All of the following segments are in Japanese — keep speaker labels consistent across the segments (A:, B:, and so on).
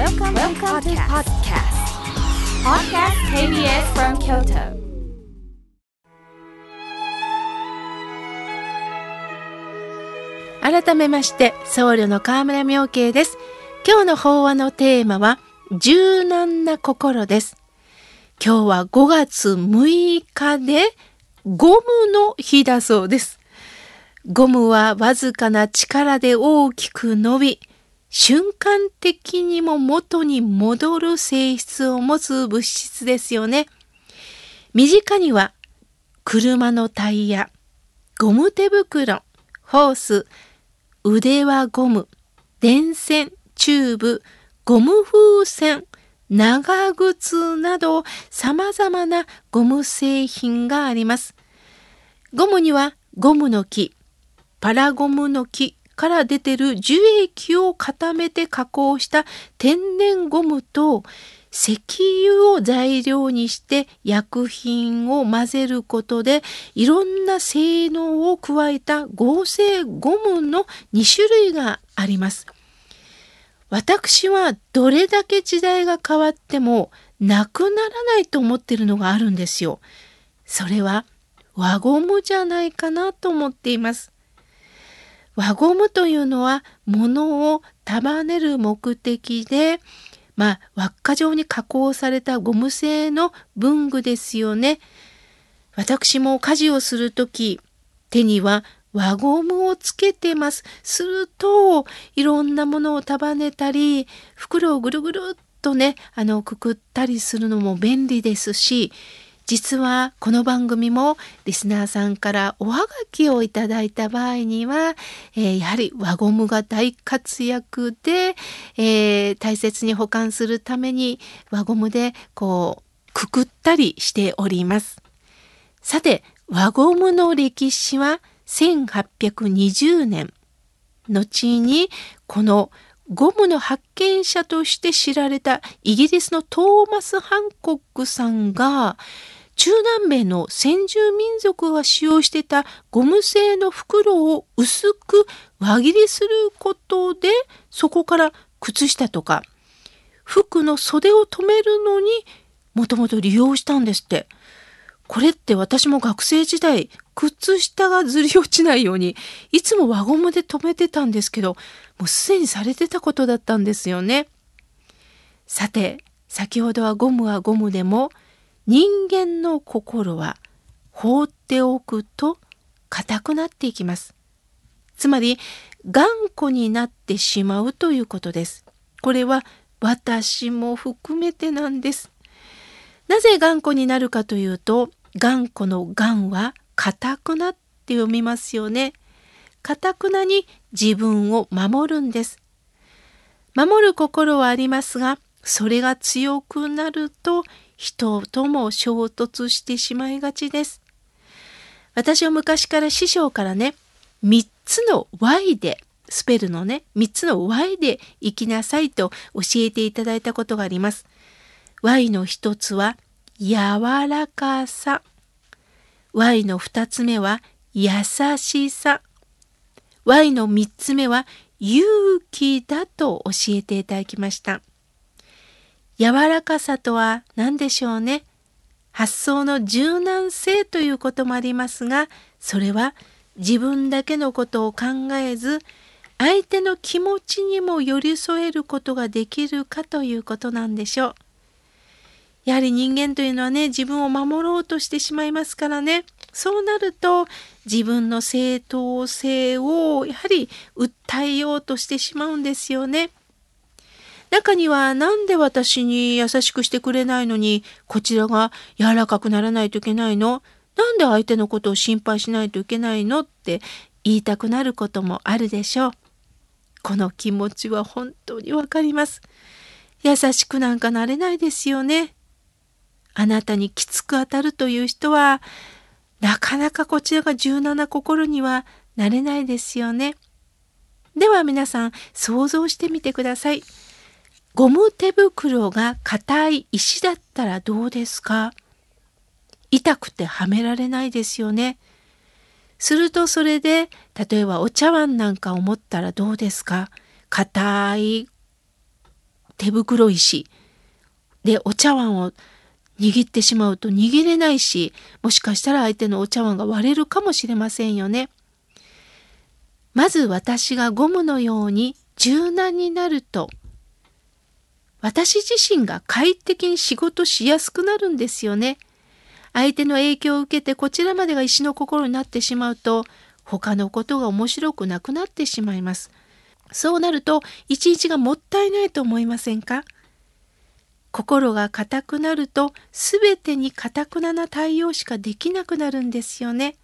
A: Welcome, Welcome to podcast. Podcast KBS from Kyoto.
B: 改めまして、僧侶の河村明慶です。今日の法話のテーマは、柔軟な心です。今日は5月6日で、ゴムの日だそうです。ゴムはわずかな力で大きく伸び、瞬間的にも元に戻る性質を持つ物質ですよね。身近には、車のタイヤ、ゴム手袋、ホース、腕輪ゴム、電線、チューブ、ゴム風船、長靴など様々なゴム製品があります。ゴムにはゴムの木、パラゴムの木から出てる樹液を固めて加工した天然ゴムと石油を材料にして薬品を混ぜることでいろんな性能を加えた合成ゴムの2種類があります。私はどれだけ時代が変わってもなくならないと思ってるのがあるんですよ。それは輪ゴムじゃないかなと思っています。輪ゴムというのは物を束ねる目的でまあ輪っか状に加工されたゴム製の文具ですよね。私も家事をするとき手には輪ゴムをつけてます。するといろんなものを束ねたり袋をぐるぐるっとねあのくくったりするのも便利ですし実はこの番組もリスナーさんからおはがきをいただいた場合には、えーやはり輪ゴムが大活躍で、えー大切に保管するために輪ゴムでこうくくったりしております。さて輪ゴムの歴史は1820年後にこのゴムの発見者として知られたイギリスのトーマス・ハンコックさんが中南米の先住民族が使用してたゴム製の袋を薄く輪切りすることでそこから靴下とか服の袖を留めるのにもともと利用したんですって。これって私も学生時代靴下がずり落ちないようにいつも輪ゴムで留めてたんですけどもうすでにされてたことだったんですよね。さて先ほどはゴムはゴムでも人間の心は放っておくと硬くなっていきます。つまり頑固になってしまうということです。これは私も含めてなんです。なぜ頑固になるかというと頑固の頑は硬くなって読みますよね。堅くなに自分を守るんです。守る心はありますがそれが強くなると人とも衝突してしまいがちです。私は昔から師匠からね3つの Y でスペルのね3つの Y で生きなさいと教えていただいたことがあります。Y の一つは柔らかさ。Y の二つ目は優しさ。Y の三つ目は勇気だと教えていただきました。柔らかさとは何でしょうね？発想の柔軟性ということもありますが、それは自分だけのことを考えず、相手の気持ちにも寄り添えることができるかということなんでしょう。やはり人間というのはね自分を守ろうとしてしまいますからねそうなると自分の正当性をやはり訴えようとしてしまうんですよね。中にはなんで私に優しくしてくれないのにこちらが柔らかくならないといけないの？なんで相手のことを心配しないといけないの？って言いたくなることもあるでしょう。この気持ちは本当にわかります。優しくなんかなれないですよね。あなたにきつく当たるという人はなかなかこちらが柔軟な心にはなれないですよね。では皆さん想像してみてください。ゴム手袋が硬い石だったらどうですか？痛くてはめられないですよね。するとそれで例えばお茶碗なんかを持ったらどうですか？硬い手袋石でお茶碗を握ってしまうと握れないしもしかしたら相手のお茶碗が割れるかもしれませんよね。まず私がゴムのように柔軟になると私自身が快適に仕事しやすくなるんですよね。相手の影響を受けてこちらまでが石の心になってしまうと他のことが面白くなくなってしまいます。そうなると一日がもったいないと思いませんか？心が硬くなると全てに堅くなな対応しかできなくなるんですよね。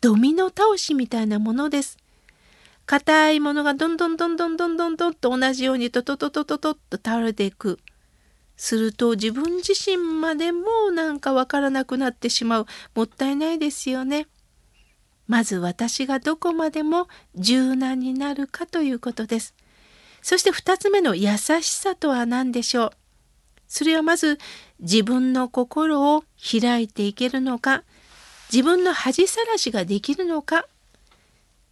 B: ドミノ倒しみたいなものです。硬いものがどんどんどんどんどんどんどんと同じようにトトトトトトと倒れていく。すると自分自身までもなんかわからなくなってしまう。もったいないですよね。まず私がどこまでも柔軟になるかということです。そして2つ目の優しさとは何でしょう。それはまず自分の心を開いていけるのか、自分の恥さらしができるのか、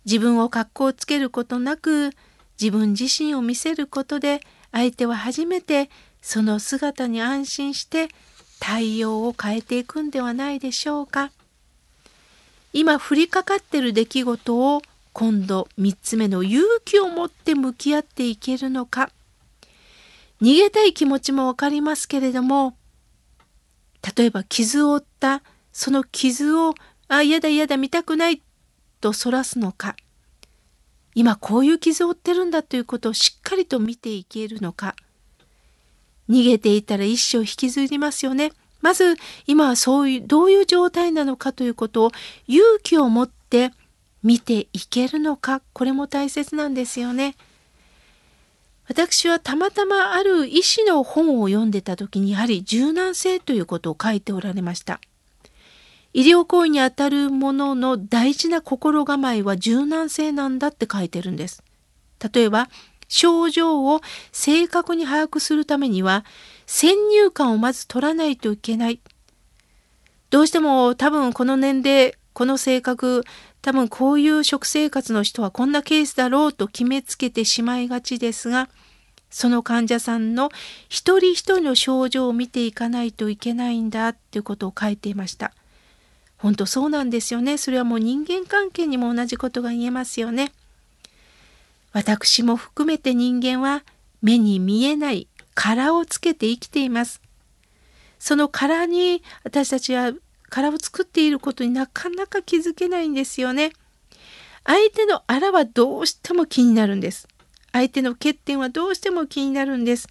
B: 自分を格好をつけることなく自分自身を見せることで相手は初めてその姿に安心して対応を変えていくんではないでしょうか。今降りかかってる出来事を今度3つ目の勇気を持って向き合っていけるのか逃げたい気持ちもわかりますけれども例えば傷を負ったその傷をあ嫌だ嫌だ見たくないとそらすのか今こういう傷を負ってるんだということをしっかりと見ていけるのか逃げていたら一生引きずりますよね。まず今はそういうどういう状態なのかということを勇気を持って見ていけるのかこれも大切なんですよね。私はたまたまある医師の本を読んでた時にやはり柔軟性ということを書いておられました。医療行為にあたるものの大事な心構えは柔軟性なんだって書いてるんです。例えば症状を正確に把握するためには先入観をまず取らないといけない。どうしても多分この年齢、この性格、多分こういう食生活の人はこんなケースだろうと決めつけてしまいがちですが、その患者さんの一人一人の症状を見ていかないといけないんだっていうことを書いていました。本当そうなんですよね。それはもう人間関係にも同じことが言えますよね。私も含めて人間は目に見えない殻をつけて生きています。その殻に私たちは殻を作っていることになかなか気づけないんですよね。相手のあらはどうしても気になるんです。相手の欠点はどうしても気になるんです。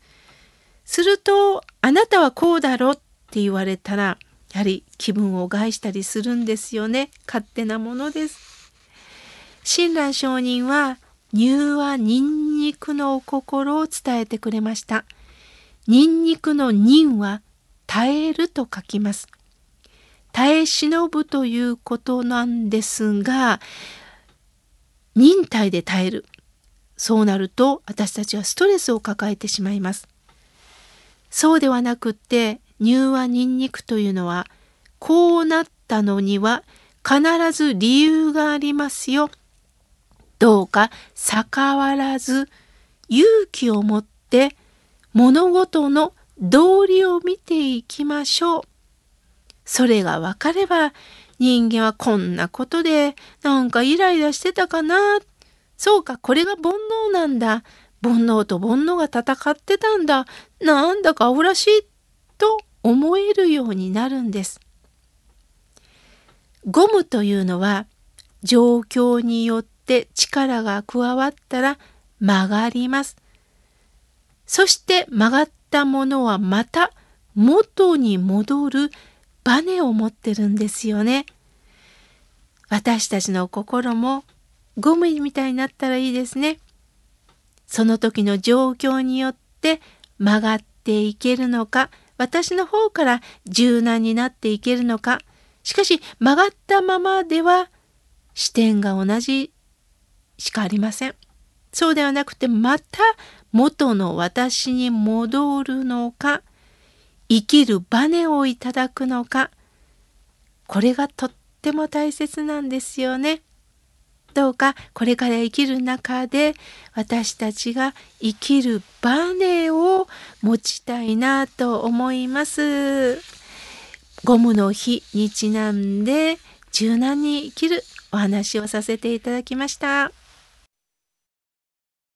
B: すると、あなたはこうだろって言われたら、やはり気分を害したりするんですよね。勝手なものです。親鸞上人は乳はニンニクのお心を伝えてくれました。ニンニクの忍は耐えると書きます。耐え忍ぶということなんですが、忍耐で耐える。そうなると私たちはストレスを抱えてしまいます。そうではなくって、乳はニンニクというのは、こうなったのには必ず理由がありますよ。どうか逆らず勇気を持って物事の道理を見ていきましょう。それが分かれば人間はこんなことでなんかイライラしてたかな。そうか、これが煩悩なんだ。煩悩と煩悩が戦ってたんだ。なんだかおらしいっと思えるようになるんです。ゴムというのは状況によって力が加わったら曲がります。そして曲がったものはまた元に戻るバネを持ってるんですよね。私たちの心もゴムみたいになったらいいですね。その時の状況によって曲がっていけるのか、私の方から柔軟になっていけるのか、しかし曲がったままでは視点が同じしかありません。そうではなくてまた元の私に戻るのか生きるバネをいただくのかこれがとっても大切なんですよね。どうかこれから生きる中で私たちが生きるバネを持ちたいなと思います。ゴムの日にちなんで柔軟に生きるお話をさせていただきました。